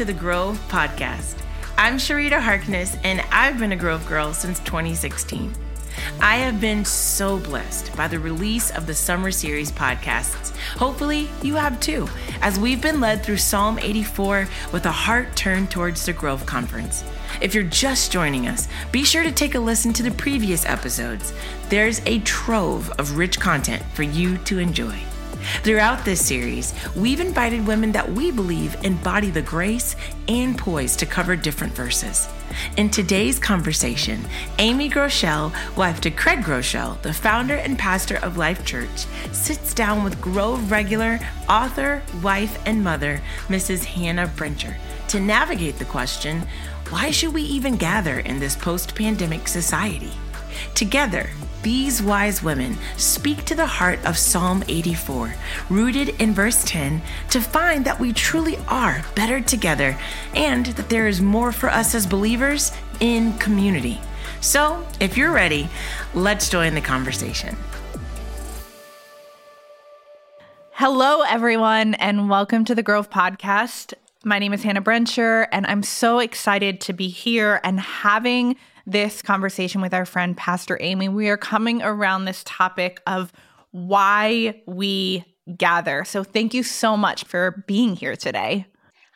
to the Grove Podcast. I'm Sharita Harkness, and I've been a Grove girl since 2016. I have been so blessed by the release of the Summer Series podcasts. Hopefully, you have too, as we've been led through Psalm 84 with a heart turned towards the Grove Conference. If you're just joining us, be sure to take a listen to the previous episodes. There's a trove of rich content for you to enjoy. Throughout this series, we've invited women that we believe embody the grace and poise to cover different verses. In today's conversation, Amy Groeschel, wife to Craig Groeschel, the founder and pastor of Life Church, sits down with Grove regular, author, wife, and mother, Mrs. Hannah Brencher, to navigate the question why should we even gather in this post pandemic society? Together, these wise women speak to the heart of Psalm 84, rooted in verse 10, to find that we truly are better together and that there is more for us as believers in community. So, if you're ready, let's join the conversation. Hello, everyone, and welcome to the Grove Podcast. My name is Hannah Brencher, and I'm so excited to be here and having this conversation with our friend Pastor Amy, we are coming around this topic of why we gather. So thank you so much for being here today.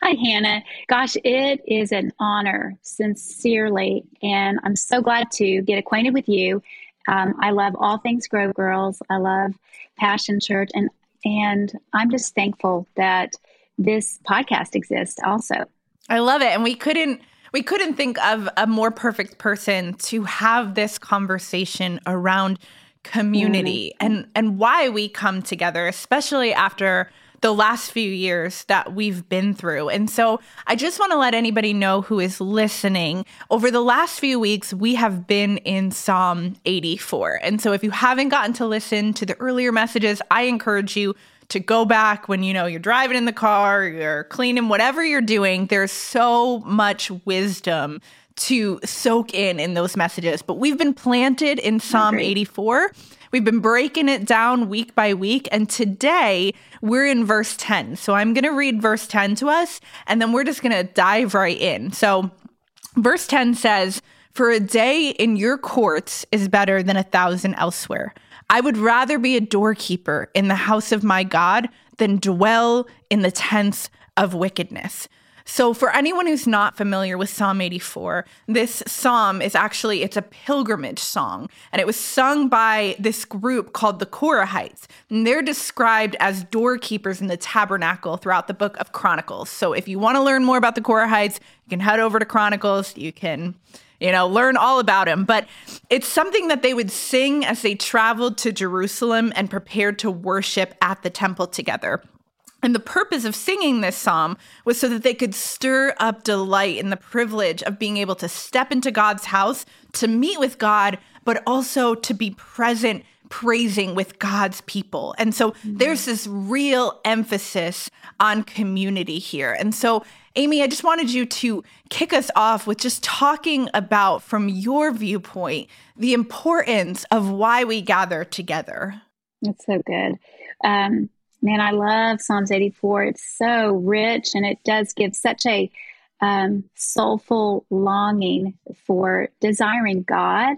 Hi, Hannah. Gosh, it is an honor, sincerely. And I'm so glad to get acquainted with you. Um, I love all things Grove Girls. I love Passion Church. And, and I'm just thankful that this podcast exists also. I love it. And we couldn't we couldn't think of a more perfect person to have this conversation around community mm-hmm. and and why we come together especially after the last few years that we've been through. And so I just want to let anybody know who is listening. Over the last few weeks, we have been in Psalm 84. And so if you haven't gotten to listen to the earlier messages, I encourage you to go back when you know you're driving in the car, you're cleaning, whatever you're doing. There's so much wisdom to soak in in those messages. But we've been planted in Psalm 84. We've been breaking it down week by week. And today we're in verse 10. So I'm going to read verse 10 to us, and then we're just going to dive right in. So verse 10 says, For a day in your courts is better than a thousand elsewhere. I would rather be a doorkeeper in the house of my God than dwell in the tents of wickedness. So for anyone who's not familiar with Psalm 84, this psalm is actually it's a pilgrimage song and it was sung by this group called the Korahites. And they're described as doorkeepers in the tabernacle throughout the book of Chronicles. So if you want to learn more about the Korahites, you can head over to Chronicles, you can you know, learn all about him. But it's something that they would sing as they traveled to Jerusalem and prepared to worship at the temple together. And the purpose of singing this psalm was so that they could stir up delight in the privilege of being able to step into God's house, to meet with God, but also to be present praising with God's people. And so mm-hmm. there's this real emphasis on community here. And so Amy, I just wanted you to kick us off with just talking about, from your viewpoint, the importance of why we gather together. That's so good. Um, man, I love Psalms 84. It's so rich and it does give such a um, soulful longing for desiring God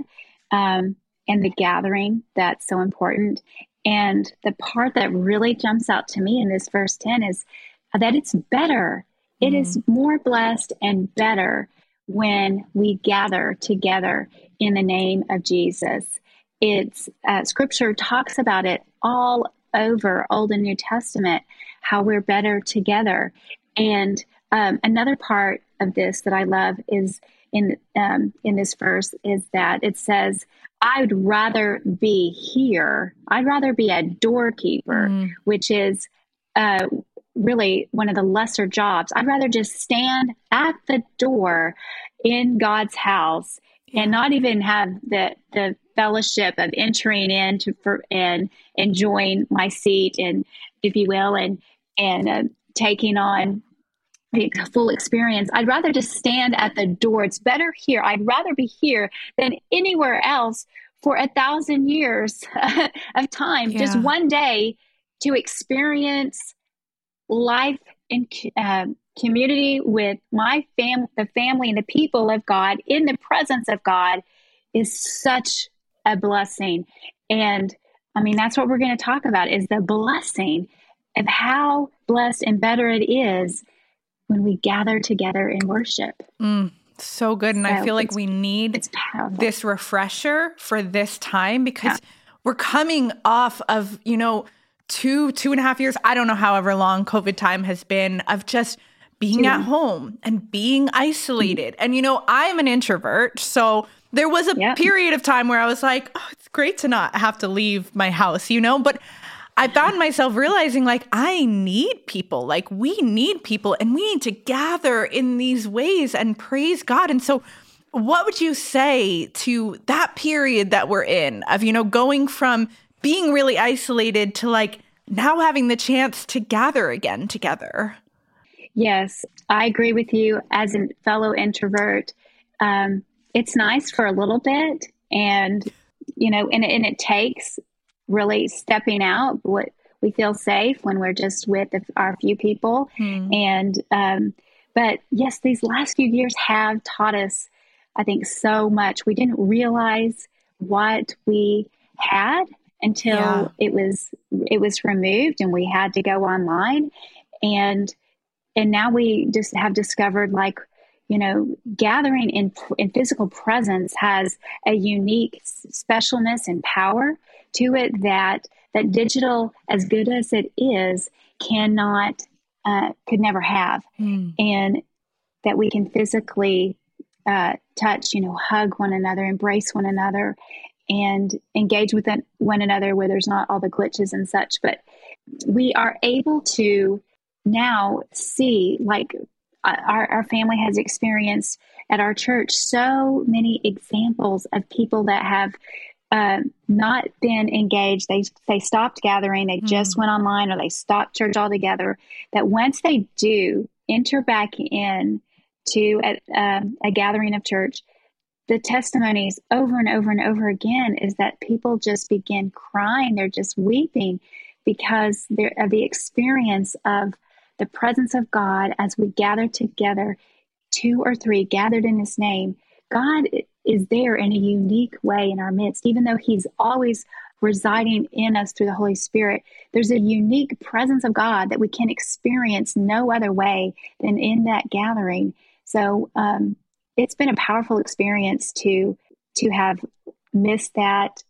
um, and the gathering that's so important. And the part that really jumps out to me in this verse 10 is that it's better it mm. is more blessed and better when we gather together in the name of Jesus. It's uh, scripture talks about it all over Old and New Testament, how we're better together. And um, another part of this that I love is in um, in this verse is that it says, "I'd rather be here. I'd rather be a doorkeeper," mm. which is uh, really one of the lesser jobs. I'd rather just stand at the door in God's house yeah. and not even have the the fellowship of entering in to for, and enjoying my seat and if you will and and uh, taking on the full experience. I'd rather just stand at the door. It's better here. I'd rather be here than anywhere else for a thousand years of time. Yeah. Just one day to experience life in uh, community with my fam, the family and the people of God in the presence of God is such a blessing. And I mean, that's what we're going to talk about is the blessing of how blessed and better it is when we gather together in worship. Mm, so good. And so I feel like we need this refresher for this time because yeah. we're coming off of, you know, two, two and a half years, I don't know, however long COVID time has been of just being at home and being isolated. And, you know, I'm an introvert. So there was a period of time where I was like, oh, it's great to not have to leave my house, you know? But I found myself realizing like I need people, like we need people, and we need to gather in these ways and praise God. And so, what would you say to that period that we're in of, you know, going from being really isolated to like now having the chance to gather again together? Yes, I agree with you as a fellow introvert. Um, it's nice for a little bit, and you know, and, and it takes really stepping out. What we feel safe when we're just with our few people, hmm. and um, but yes, these last few years have taught us, I think, so much. We didn't realize what we had until yeah. it was it was removed and we had to go online and and now we just have discovered like you know gathering in in physical presence has a unique specialness and power to it that that digital as good as it is cannot uh, could never have mm. and that we can physically uh, touch you know hug one another embrace one another and engage with one another where there's not all the glitches and such but we are able to now see like uh, our, our family has experienced at our church so many examples of people that have uh, not been engaged. They they stopped gathering. They mm. just went online, or they stopped church altogether. That once they do enter back in to a, um, a gathering of church, the testimonies over and over and over again is that people just begin crying. They're just weeping because they're of the experience of the presence of God as we gather together, two or three gathered in His name. God is there in a unique way in our midst, even though He's always residing in us through the Holy Spirit. There's a unique presence of God that we can experience no other way than in that gathering. So um, it's been a powerful experience to to have missed that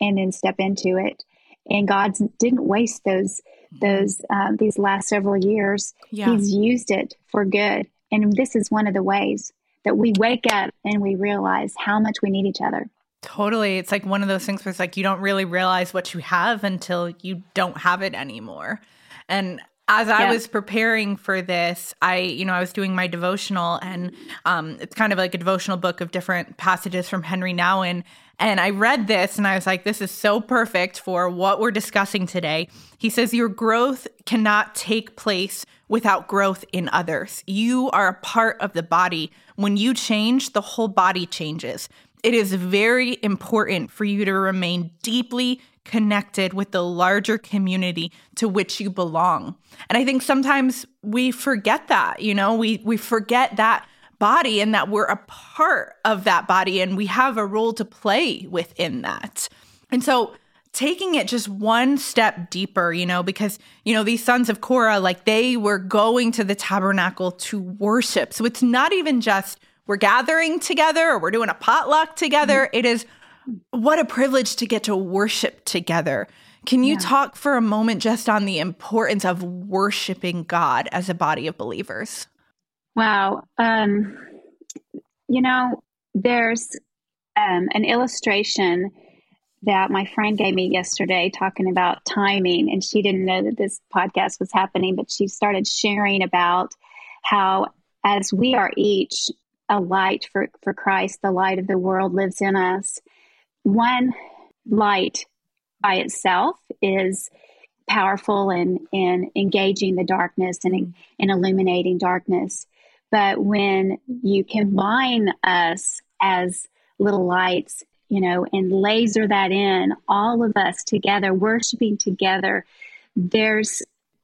and then step into it. And God didn't waste those those um, these last several years. Yeah. He's used it for good, and this is one of the ways that we wake up and we realize how much we need each other. Totally. It's like one of those things where it's like you don't really realize what you have until you don't have it anymore. And as I yeah. was preparing for this, I, you know, I was doing my devotional and um, it's kind of like a devotional book of different passages from Henri Nouwen. And I read this and I was like, this is so perfect for what we're discussing today. He says, Your growth cannot take place without growth in others. You are a part of the body. When you change, the whole body changes. It is very important for you to remain deeply connected with the larger community to which you belong. And I think sometimes we forget that, you know, we we forget that body and that we're a part of that body and we have a role to play within that. And so taking it just one step deeper, you know, because, you know, these sons of Korah, like they were going to the tabernacle to worship. So it's not even just we're gathering together or we're doing a potluck together. Mm-hmm. It is what a privilege to get to worship together. Can you yeah. talk for a moment just on the importance of worshiping God as a body of believers? Wow. Um, you know, there's um, an illustration that my friend gave me yesterday talking about timing, and she didn't know that this podcast was happening, but she started sharing about how, as we are each a light for, for Christ, the light of the world lives in us. One light by itself is powerful and, and engaging the darkness and, and illuminating darkness. But when you combine us as little lights, you know, and laser that in, all of us together, worshiping together, there's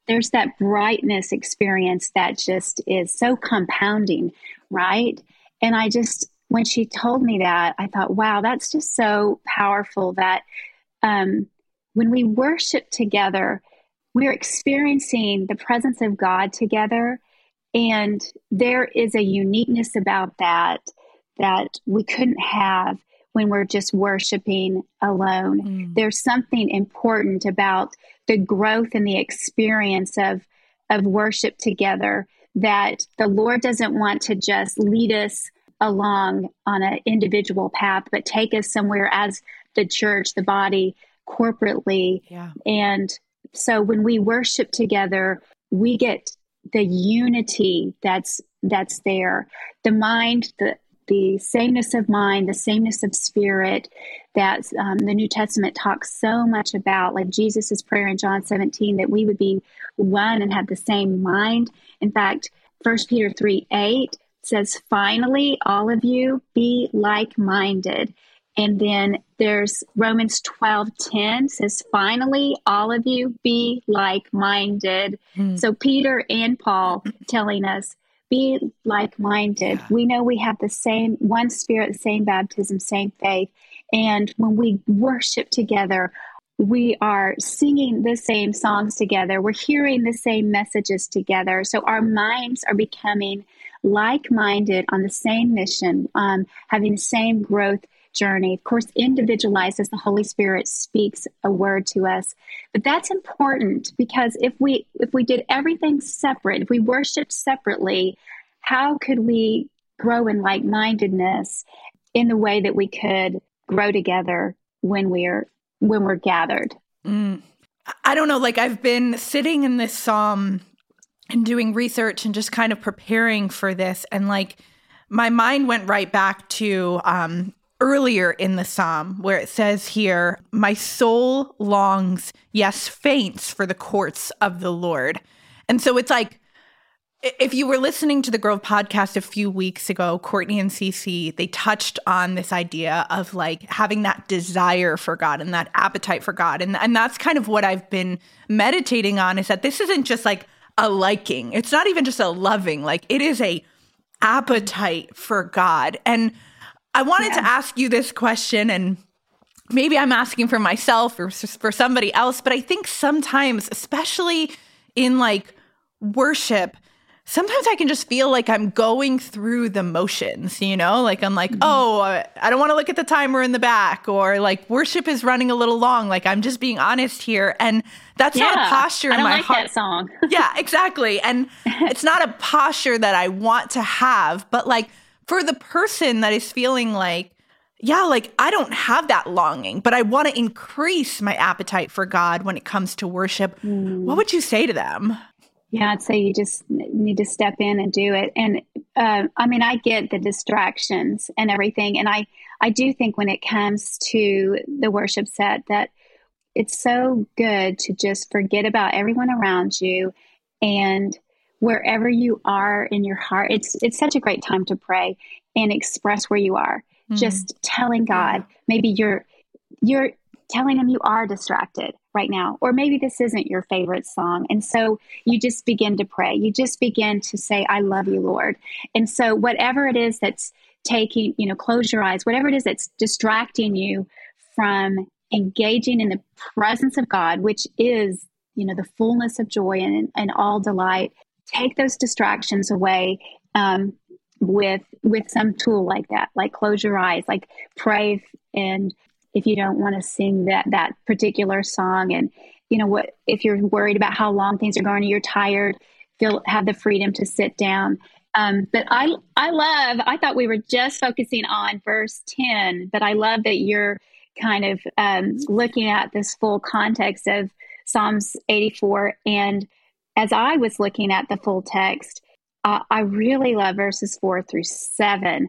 there's that brightness experience that just is so compounding, right? And I just, when she told me that, I thought, wow, that's just so powerful that um, when we worship together, we're experiencing the presence of God together. And there is a uniqueness about that that we couldn't have when we're just worshiping alone. Mm. There's something important about the growth and the experience of of worship together that the Lord doesn't want to just lead us along on an individual path, but take us somewhere as the church, the body, corporately. Yeah. And so when we worship together, we get the unity that's that's there. The mind, the the sameness of mind, the sameness of spirit that um, the New Testament talks so much about, like Jesus' prayer in John 17, that we would be one and have the same mind. In fact, 1 Peter 3 8 says, Finally, all of you be like minded. And then there's Romans 12 10 says, Finally, all of you be like minded. Mm. So, Peter and Paul telling us, be like minded. Yeah. We know we have the same one spirit, the same baptism, same faith. And when we worship together, we are singing the same songs together. We're hearing the same messages together. So our minds are becoming like minded on the same mission, um, having the same growth journey. Of course, individualized as the Holy Spirit speaks a word to us. But that's important because if we if we did everything separate, if we worshiped separately, how could we grow in like-mindedness in the way that we could grow together when we're when we're gathered? Mm. I don't know, like I've been sitting in this psalm and doing research and just kind of preparing for this and like my mind went right back to um, earlier in the psalm where it says here, My soul longs, yes, faints for the courts of the Lord. And so it's like, if you were listening to the Grove podcast a few weeks ago, Courtney and Cece, they touched on this idea of like having that desire for God and that appetite for God. And, and that's kind of what I've been meditating on is that this isn't just like a liking. It's not even just a loving, like it is a appetite for God. And I wanted yeah. to ask you this question, and maybe I'm asking for myself or for somebody else, but I think sometimes, especially in like worship, sometimes I can just feel like I'm going through the motions, you know? Like I'm like, mm-hmm. oh, I don't want to look at the timer in the back, or like worship is running a little long. Like I'm just being honest here. And that's yeah, not a posture in my like heart. That song. yeah, exactly. And it's not a posture that I want to have, but like for the person that is feeling like, yeah, like I don't have that longing, but I want to increase my appetite for God when it comes to worship, mm. what would you say to them? Yeah, I'd say you just need to step in and do it. And uh, I mean, I get the distractions and everything, and I I do think when it comes to the worship set that it's so good to just forget about everyone around you and wherever you are in your heart it's it's such a great time to pray and express where you are. Mm-hmm. just telling god maybe you're you're telling him you are distracted right now or maybe this isn't your favorite song. And so you just begin to pray. You just begin to say i love you lord. And so whatever it is that's taking you know close your eyes whatever it is that's distracting you from engaging in the presence of god which is you know the fullness of joy and, and all delight take those distractions away um, with with some tool like that like close your eyes like pray and if you don't want to sing that that particular song and you know what if you're worried about how long things are going you're tired feel have the freedom to sit down. Um, but I I love I thought we were just focusing on verse 10 but I love that you're kind of um, looking at this full context of Psalms 84 and as I was looking at the full text, uh, I really love verses four through seven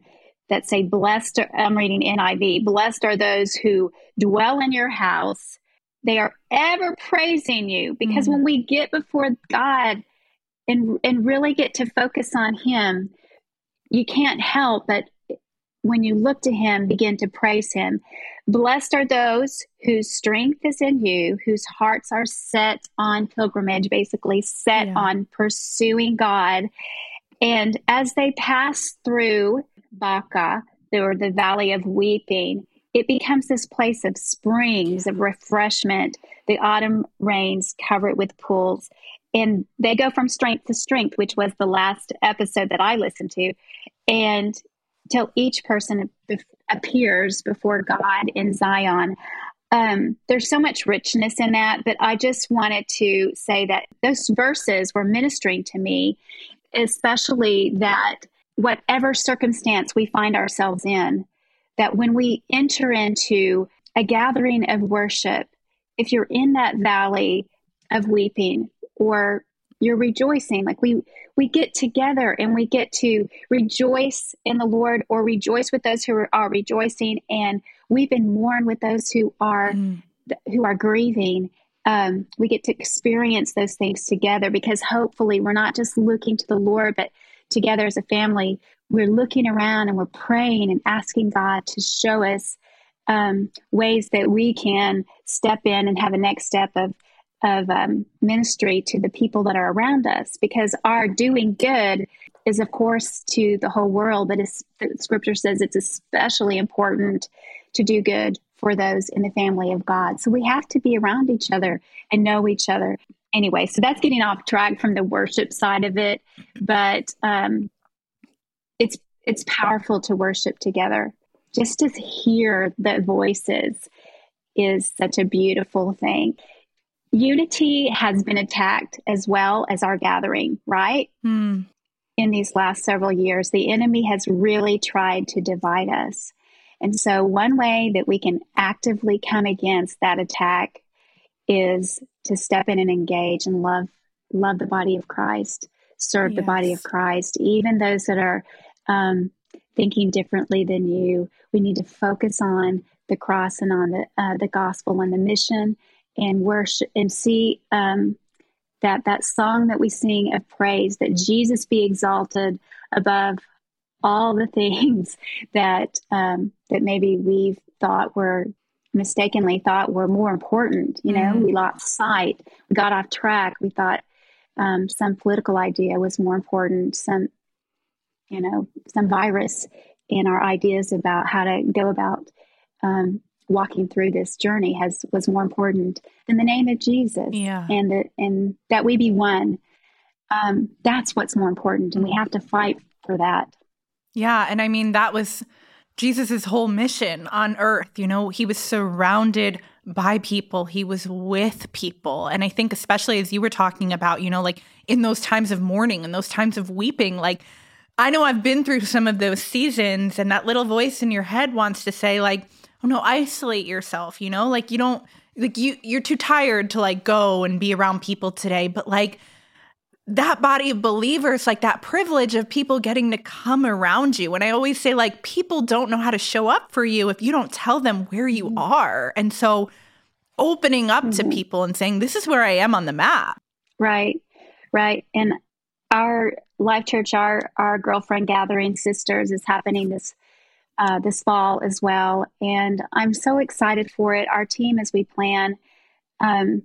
that say, Blessed, are, I'm reading NIV, blessed are those who dwell in your house. They are ever praising you because mm-hmm. when we get before God and, and really get to focus on Him, you can't help but when you look to him, begin to praise him. Blessed are those whose strength is in you, whose hearts are set on pilgrimage, basically set yeah. on pursuing God. And as they pass through Baca, or the valley of weeping, it becomes this place of springs, of refreshment. The autumn rains cover it with pools. And they go from strength to strength, which was the last episode that I listened to. And till each person appears before God in Zion. Um, there's so much richness in that, but I just wanted to say that those verses were ministering to me, especially that whatever circumstance we find ourselves in, that when we enter into a gathering of worship, if you're in that valley of weeping or you're rejoicing, like we we get together and we get to rejoice in the Lord or rejoice with those who are, rejoicing and we've been mourn with those who are mm. who are grieving. Um, we get to experience those things together because hopefully we're not just looking to the Lord, but together as a family, we're looking around and we're praying and asking God to show us um, ways that we can step in and have a next step of of um, ministry to the people that are around us because our doing good is of course to the whole world but scripture says it's especially important to do good for those in the family of god. So we have to be around each other and know each other. Anyway so that's getting off track from the worship side of it but um, it's it's powerful to worship together. Just to hear the voices is such a beautiful thing unity has been attacked as well as our gathering, right? Mm. In these last several years, the enemy has really tried to divide us. And so, one way that we can actively come against that attack is to step in and engage and love love the body of Christ, serve yes. the body of Christ, even those that are um, thinking differently than you. We need to focus on the cross and on the uh, the gospel and the mission and worship and see um, that that song that we sing of praise that Jesus be exalted above all the things that um, that maybe we've thought were mistakenly thought were more important. You know, mm-hmm. we lost sight, we got off track. We thought um, some political idea was more important. Some, you know, some virus in our ideas about how to go about um, walking through this journey has was more important than the name of Jesus. Yeah. And that and that we be one. Um, that's what's more important. And we have to fight for that. Yeah. And I mean that was Jesus's whole mission on earth. You know, he was surrounded by people, he was with people. And I think, especially as you were talking about, you know, like in those times of mourning and those times of weeping, like I know I've been through some of those seasons, and that little voice in your head wants to say, like, oh no, isolate yourself, you know? Like you don't like you you're too tired to like go and be around people today, but like that body of believers, like that privilege of people getting to come around you. And I always say, like, people don't know how to show up for you if you don't tell them where you mm-hmm. are. And so opening up mm-hmm. to people and saying, this is where I am on the map. Right, right. And our Life Church, our our girlfriend gathering sisters is happening this uh, this fall as well. And I'm so excited for it. Our team, as we plan, um,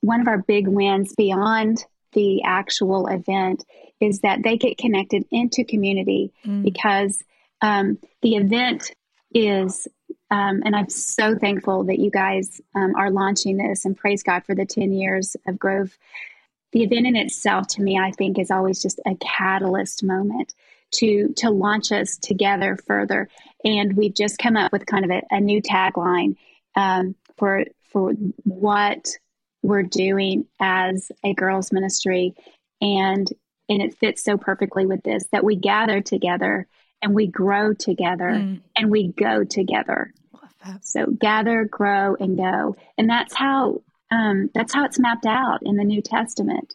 one of our big wins beyond the actual event is that they get connected into community mm. because um, the event is, um, and I'm so thankful that you guys um, are launching this and praise God for the 10 years of Grove. The event in itself, to me, I think is always just a catalyst moment to to launch us together further. And we've just come up with kind of a, a new tagline um, for for what we're doing as a girls ministry, and and it fits so perfectly with this that we gather together and we grow together mm. and we go together. So gather, grow, and go, and that's how um, that's how it's mapped out in the New Testament.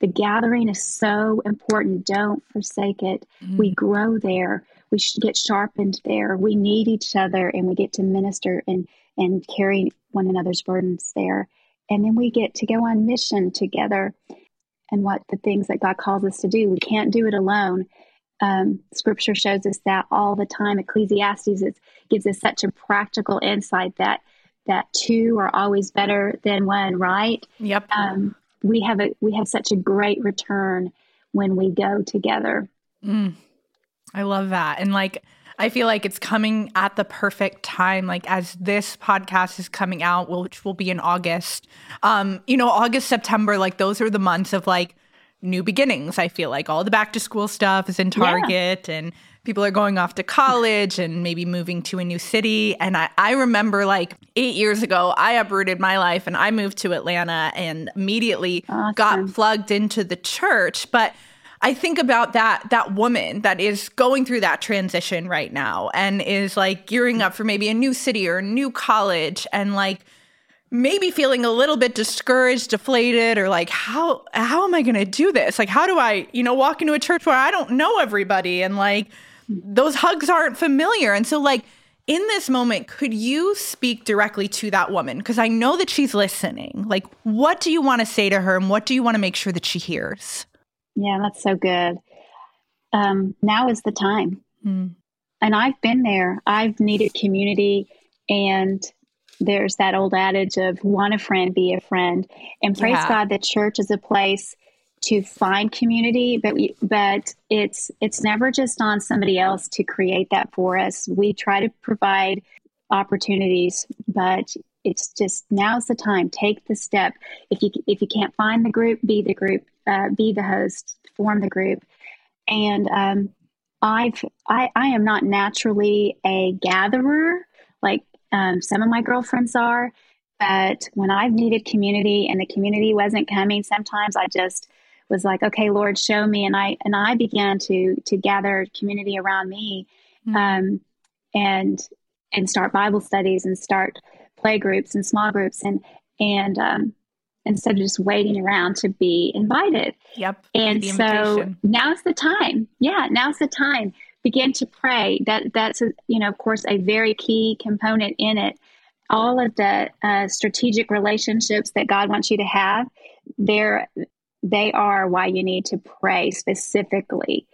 The gathering is so important. Don't forsake it. Mm-hmm. We grow there. We get sharpened there. We need each other and we get to minister and, and carry one another's burdens there. And then we get to go on mission together and what the things that God calls us to do. We can't do it alone. um, scripture shows us that all the time. Ecclesiastes is, gives us such a practical insight that that two are always better than one, right? Yep. Um, we have a we have such a great return when we go together. Mm, I love that, and like I feel like it's coming at the perfect time. Like as this podcast is coming out, which will be in August. Um, you know, August, September, like those are the months of like new beginnings. I feel like all the back to school stuff is in Target yeah. and people are going off to college and maybe moving to a new city. And I, I remember like eight years ago, I uprooted my life and I moved to Atlanta and immediately awesome. got plugged into the church. But I think about that that woman that is going through that transition right now and is like gearing up for maybe a new city or a new college and like maybe feeling a little bit discouraged, deflated, or like, how how am I gonna do this? Like, how do I, you know, walk into a church where I don't know everybody and like those hugs aren't familiar? And so like in this moment, could you speak directly to that woman? Because I know that she's listening. Like, what do you want to say to her and what do you want to make sure that she hears? Yeah, that's so good. Um, now is the time. Mm. And I've been there. I've needed community and there's that old adage of want a friend, be a friend. And praise yeah. God, the church is a place to find community, but we, but it's it's never just on somebody else to create that for us. We try to provide opportunities, but it's just now's the time. Take the step. If you if you can't find the group, be the group, uh, be the host, form the group. And um, I've I I am not naturally a gatherer. Like um, some of my girlfriends are, but when I've needed community and the community wasn't coming, sometimes I just was like, okay, Lord, show me. And I, and I began to, to gather community around me, mm-hmm. um, and, and start Bible studies and start play groups and small groups and, and, um, instead of just waiting around to be invited. Yep. And so now's the time. Yeah, now's the time begin to pray. That that's a, you know, of course, a very key component in it. All of the uh, strategic relationships that God wants you to have, they're they are why you need to pray specifically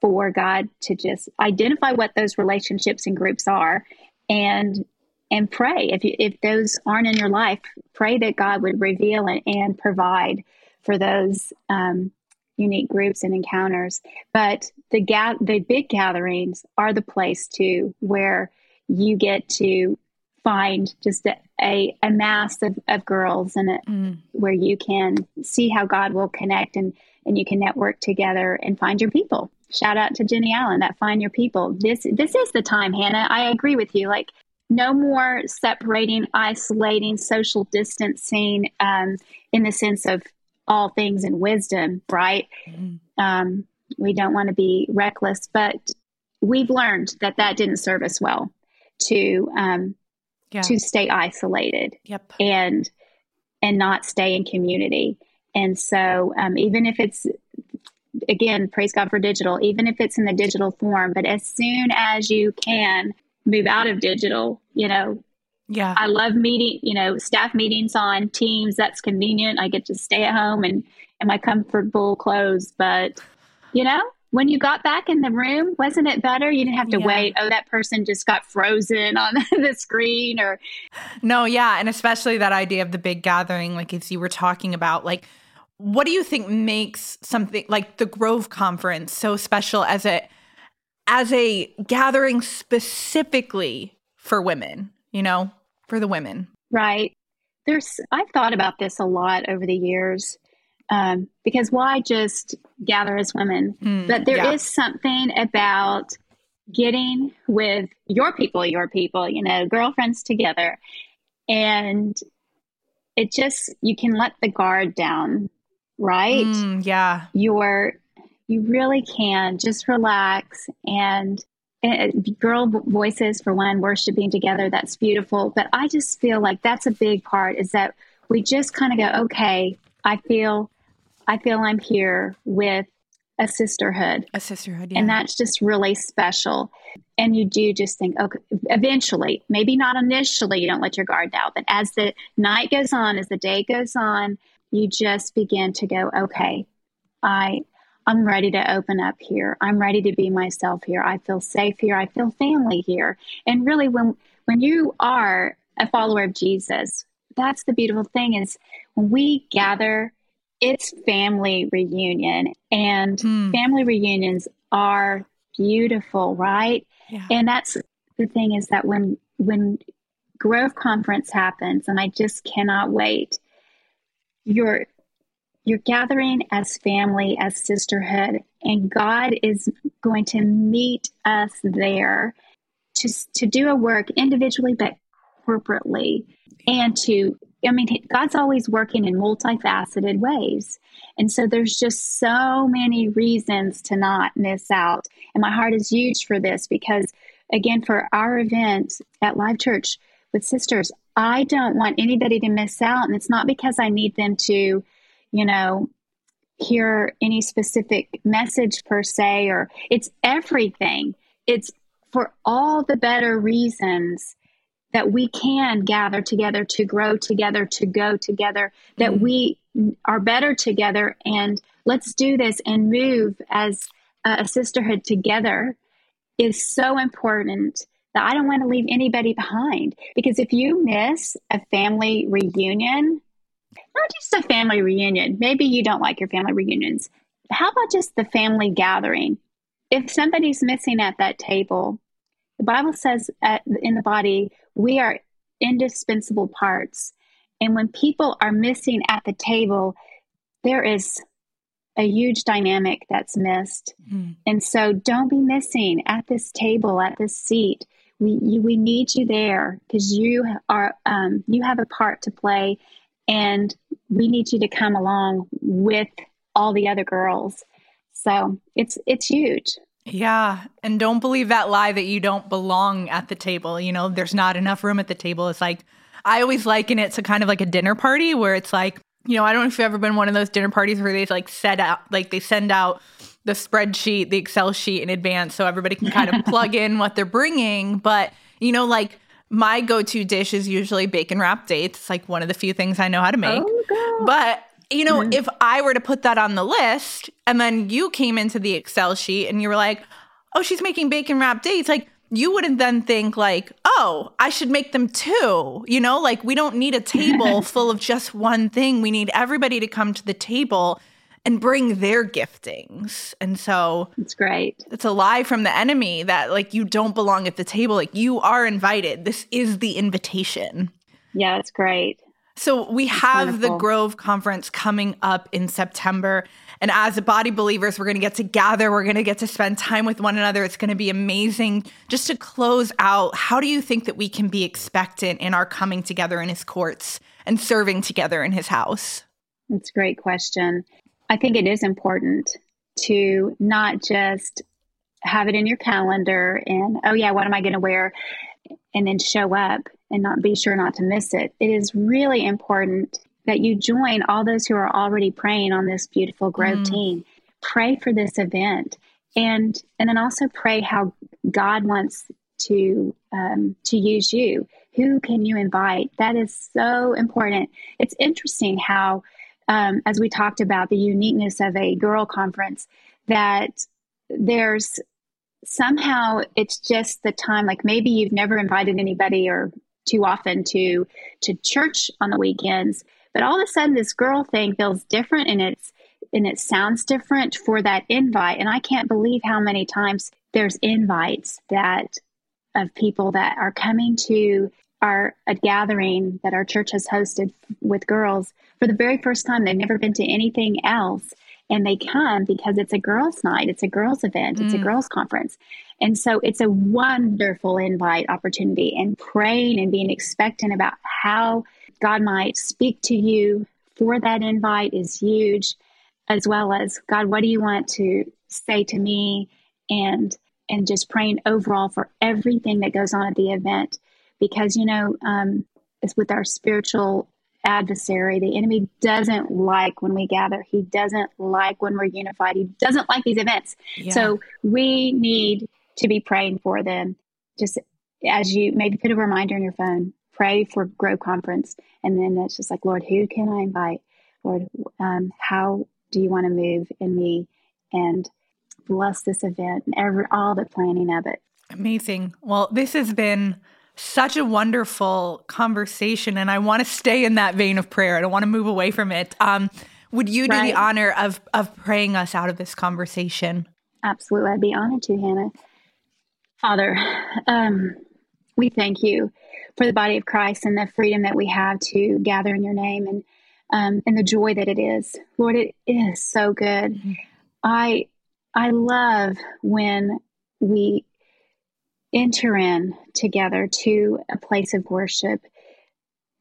for God to just identify what those relationships and groups are, and and pray if you, if those aren't in your life, pray that God would reveal and, and provide for those um, unique groups and encounters. But the ga- the big gatherings are the place too where you get to find just a, a, a mass of, of girls and mm. where you can see how God will connect and, and you can network together and find your people. Shout out to Jennie Allen that find your people. This this is the time, Hannah. I agree with you. Like no more separating, isolating, social distancing um, in the sense of all things in wisdom, right? Mm-hmm. Um, we don't want to be reckless, but we've learned that that didn't serve us well to um, yeah. to stay isolated yep. and and not stay in community. And so, um, even if it's again, praise God for digital, even if it's in the digital form, but as soon as you can move out of digital, you know, yeah. I love meeting, you know, staff meetings on Teams. That's convenient. I get to stay at home and in my comfortable clothes. But, you know, when you got back in the room, wasn't it better? You didn't have to yeah. wait. Oh, that person just got frozen on the screen or. No, yeah. And especially that idea of the big gathering, like as you were talking about, like, what do you think makes something like the Grove Conference so special as a as a gathering specifically for women? you know, for the women. Right. There's, I've thought about this a lot over the years um, because why just gather as women? Mm, but there yeah. is something about getting with your people, your people, you know, girlfriends together. And it just, you can let the guard down, right? Mm, yeah. You're, you really can just relax and girl voices for one worshiping together that's beautiful but i just feel like that's a big part is that we just kind of go okay i feel i feel i'm here with a sisterhood a sisterhood yeah. and that's just really special and you do just think okay eventually maybe not initially you don't let your guard down but as the night goes on as the day goes on you just begin to go okay i I'm ready to open up here. I'm ready to be myself here. I feel safe here. I feel family here. And really when when you are a follower of Jesus, that's the beautiful thing is when we gather it's family reunion and mm. family reunions are beautiful, right? Yeah. And that's the thing is that when when Grove Conference happens, and I just cannot wait. You're you're gathering as family, as sisterhood, and God is going to meet us there to to do a work individually, but corporately, and to I mean, God's always working in multifaceted ways. And so there's just so many reasons to not miss out. And my heart is huge for this because, again, for our event at Life Church with Sisters, I don't want anybody to miss out. And it's not because I need them to, you know, hear any specific message per se, or it's everything. It's for all the better reasons that we can gather together to grow together, to go together, that mm-hmm. we are better together. And let's do this and move as a sisterhood together is so important that I don't want to leave anybody behind. Because if you miss a family reunion, not just a family reunion, maybe you don't like your family reunions. How about just the family gathering? If somebody's missing at that table, the Bible says at, in the body, we are indispensable parts. And when people are missing at the table, there is a huge dynamic that's missed. Mm-hmm. And so don't be missing at this table, at this seat. We, you, we need you there because you are um, you have a part to play, and we need you to come along with all the other girls. So it's it's huge. Yeah. And don't believe that lie that you don't belong at the table. You know, there's not enough room at the table. It's like, I always liken it to kind of like a dinner party where it's like, you know, I don't know if you've ever been one of those dinner parties where they like set out, like they send out the spreadsheet, the Excel sheet in advance so everybody can kind of plug in what they're bringing. But, you know, like my go to dish is usually bacon wrapped dates. It's like one of the few things I know how to make. Oh, but you know, mm-hmm. if I were to put that on the list and then you came into the Excel sheet and you were like, oh, she's making bacon wrapped dates, like you wouldn't then think like, oh, I should make them too. You know, like we don't need a table full of just one thing. We need everybody to come to the table and bring their giftings. And so it's great. It's a lie from the enemy that like you don't belong at the table. Like you are invited. This is the invitation. Yeah, it's great. So we have the Grove Conference coming up in September. And as body believers, we're going to get to gather. We're going to get to spend time with one another. It's going to be amazing. Just to close out, how do you think that we can be expectant in our coming together in his courts and serving together in his house? That's a great question. I think it is important to not just have it in your calendar and, oh, yeah, what am I going to wear? And then show up and not be sure not to miss it. It is really important that you join all those who are already praying on this beautiful Grove mm. team. Pray for this event, and and then also pray how God wants to um, to use you. Who can you invite? That is so important. It's interesting how, um, as we talked about the uniqueness of a girl conference, that there's somehow it's just the time like maybe you've never invited anybody or too often to to church on the weekends but all of a sudden this girl thing feels different and it's and it sounds different for that invite. And i can't believe how many times there's invites that of people that are coming to our a gathering that our church has hosted with girls for the very first time. They've never been to anything else. And they come because it's a girls night. It's a girls event. It's mm. a girls conference and so it's a wonderful invite opportunity and praying and being expectant about how god might speak to you for that invite is huge as well as god what do you want to say to me and and just praying overall for everything that goes on at the event because you know um, it's with our spiritual adversary. The enemy doesn't like when we gather. He doesn't like when we're unified. He doesn't like these events. Yeah. So we need to be praying for them. Just as you maybe put a reminder on your phone, pray for Grove Conference. And then it's just like, Lord, who can I invite? Lord, um, how do you want to move in me? and bless this event and every, all the planning of it. Amazing. Well, this has been such a wonderful conversation, and I want to stay in that vein of prayer. I don't want to move away from it. Um, would you do right. the honor of of praying us out of this conversation? Absolutely, I'd be honored to, Hannah. Father, um, we thank you for the body of Christ and the freedom that we have to gather in your name and um, and the joy that it is. Lord, it is so good. I I love when we enter in together to a place of worship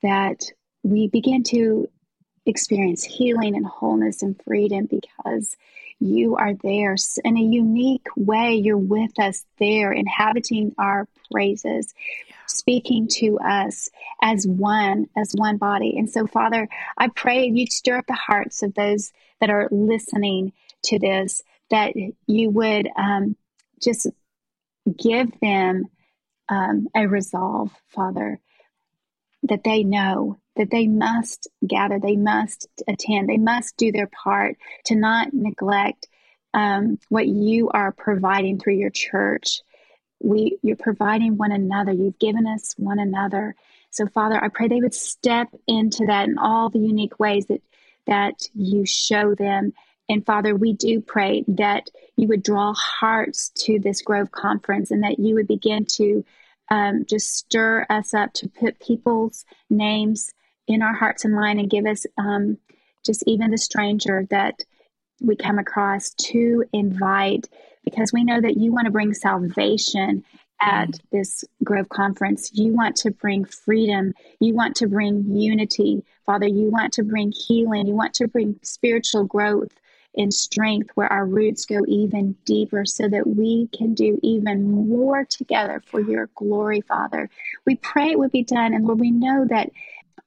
that we begin to experience healing and wholeness and freedom because you are there in a unique way. You're with us there, inhabiting our praises, speaking to us as one, as one body. And so, Father, I pray you stir up the hearts of those that are listening to this, that you would um, just give them um, a resolve, Father, that they know that they must gather, they must attend, they must do their part to not neglect um, what you are providing through your church. We, you're providing one another. You've given us one another. So, Father, I pray they would step into that in all the unique ways that that you show them. And Father, we do pray that you would draw hearts to this Grove Conference and that you would begin to um, just stir us up to put people's names in our hearts and mind and give us um, just even the stranger that we come across to invite because we know that you want to bring salvation at mm. this Grove Conference. You want to bring freedom. You want to bring unity. Father, you want to bring healing. You want to bring spiritual growth and strength where our roots go even deeper so that we can do even more together for your glory, Father. We pray it would be done. And Lord, we know that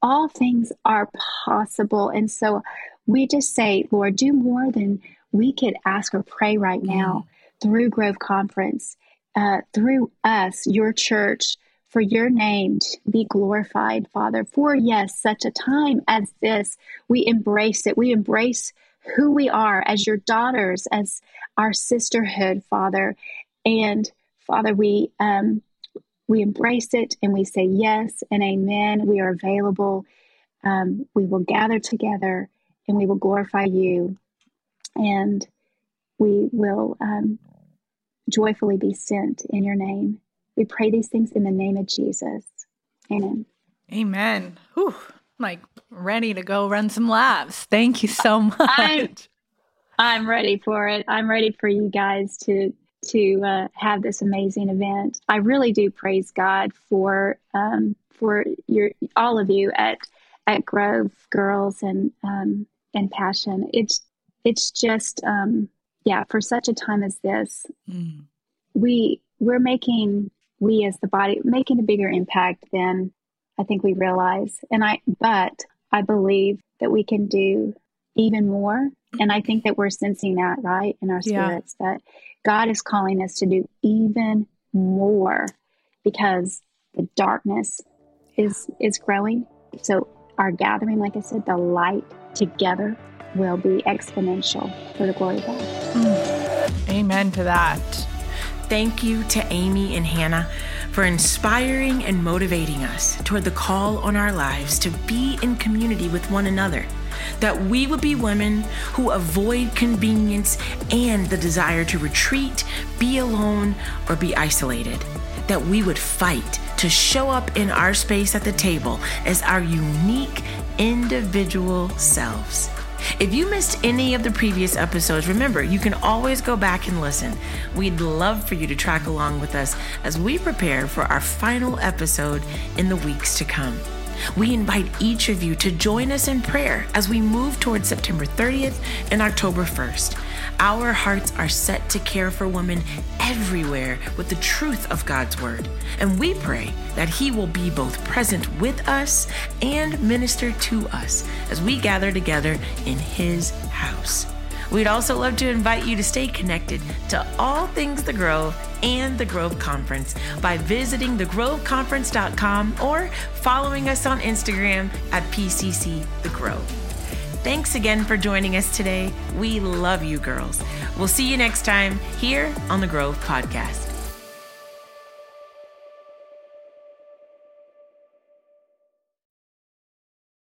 all things are possible. And so we just say, Lord, do more than we could ask or pray right now mm. through Grove Conference, uh, through us, your church, for your name to be glorified, Father. For yes, such a time as this, we embrace it. We embrace who we are as your daughters, as our sisterhood, Father. And Father, we um, we embrace it and we say yes and amen. We are available. Um, we will gather together and we will glorify you. And we will um, joyfully be sent in your name. We pray these things in the name of Jesus. Amen. Amen. Whew. Like ready to go run some laps. Thank you so much. I'm, I'm ready for it. I'm ready for you guys to to uh, have this amazing event. I really do praise God for um, for your all of you at at Grove Girls and um, and Passion. It's it's just um, yeah for such a time as this, mm. we we're making we as the body making a bigger impact than I think we realize. And I but I believe that we can do even more. And I think that we're sensing that, right, in our spirits, yeah. that God is calling us to do even more because the darkness is is growing. So our gathering, like I said, the light together will be exponential for the glory of God. Mm. Amen to that. Thank you to Amy and Hannah for inspiring and motivating us toward the call on our lives to be in community with one another that we would be women who avoid convenience and the desire to retreat, be alone, or be isolated. That we would fight to show up in our space at the table as our unique individual selves. If you missed any of the previous episodes, remember you can always go back and listen. We'd love for you to track along with us as we prepare for our final episode in the weeks to come. We invite each of you to join us in prayer as we move towards September 30th and October 1st. Our hearts are set to care for women everywhere with the truth of God's word. And we pray that He will be both present with us and minister to us as we gather together in His house. We'd also love to invite you to stay connected to all things The Grove and the Grove Conference by visiting thegroveconference.com or following us on Instagram at PCC The Grove. Thanks again for joining us today. We love you, girls. We'll see you next time here on the Grove Podcast.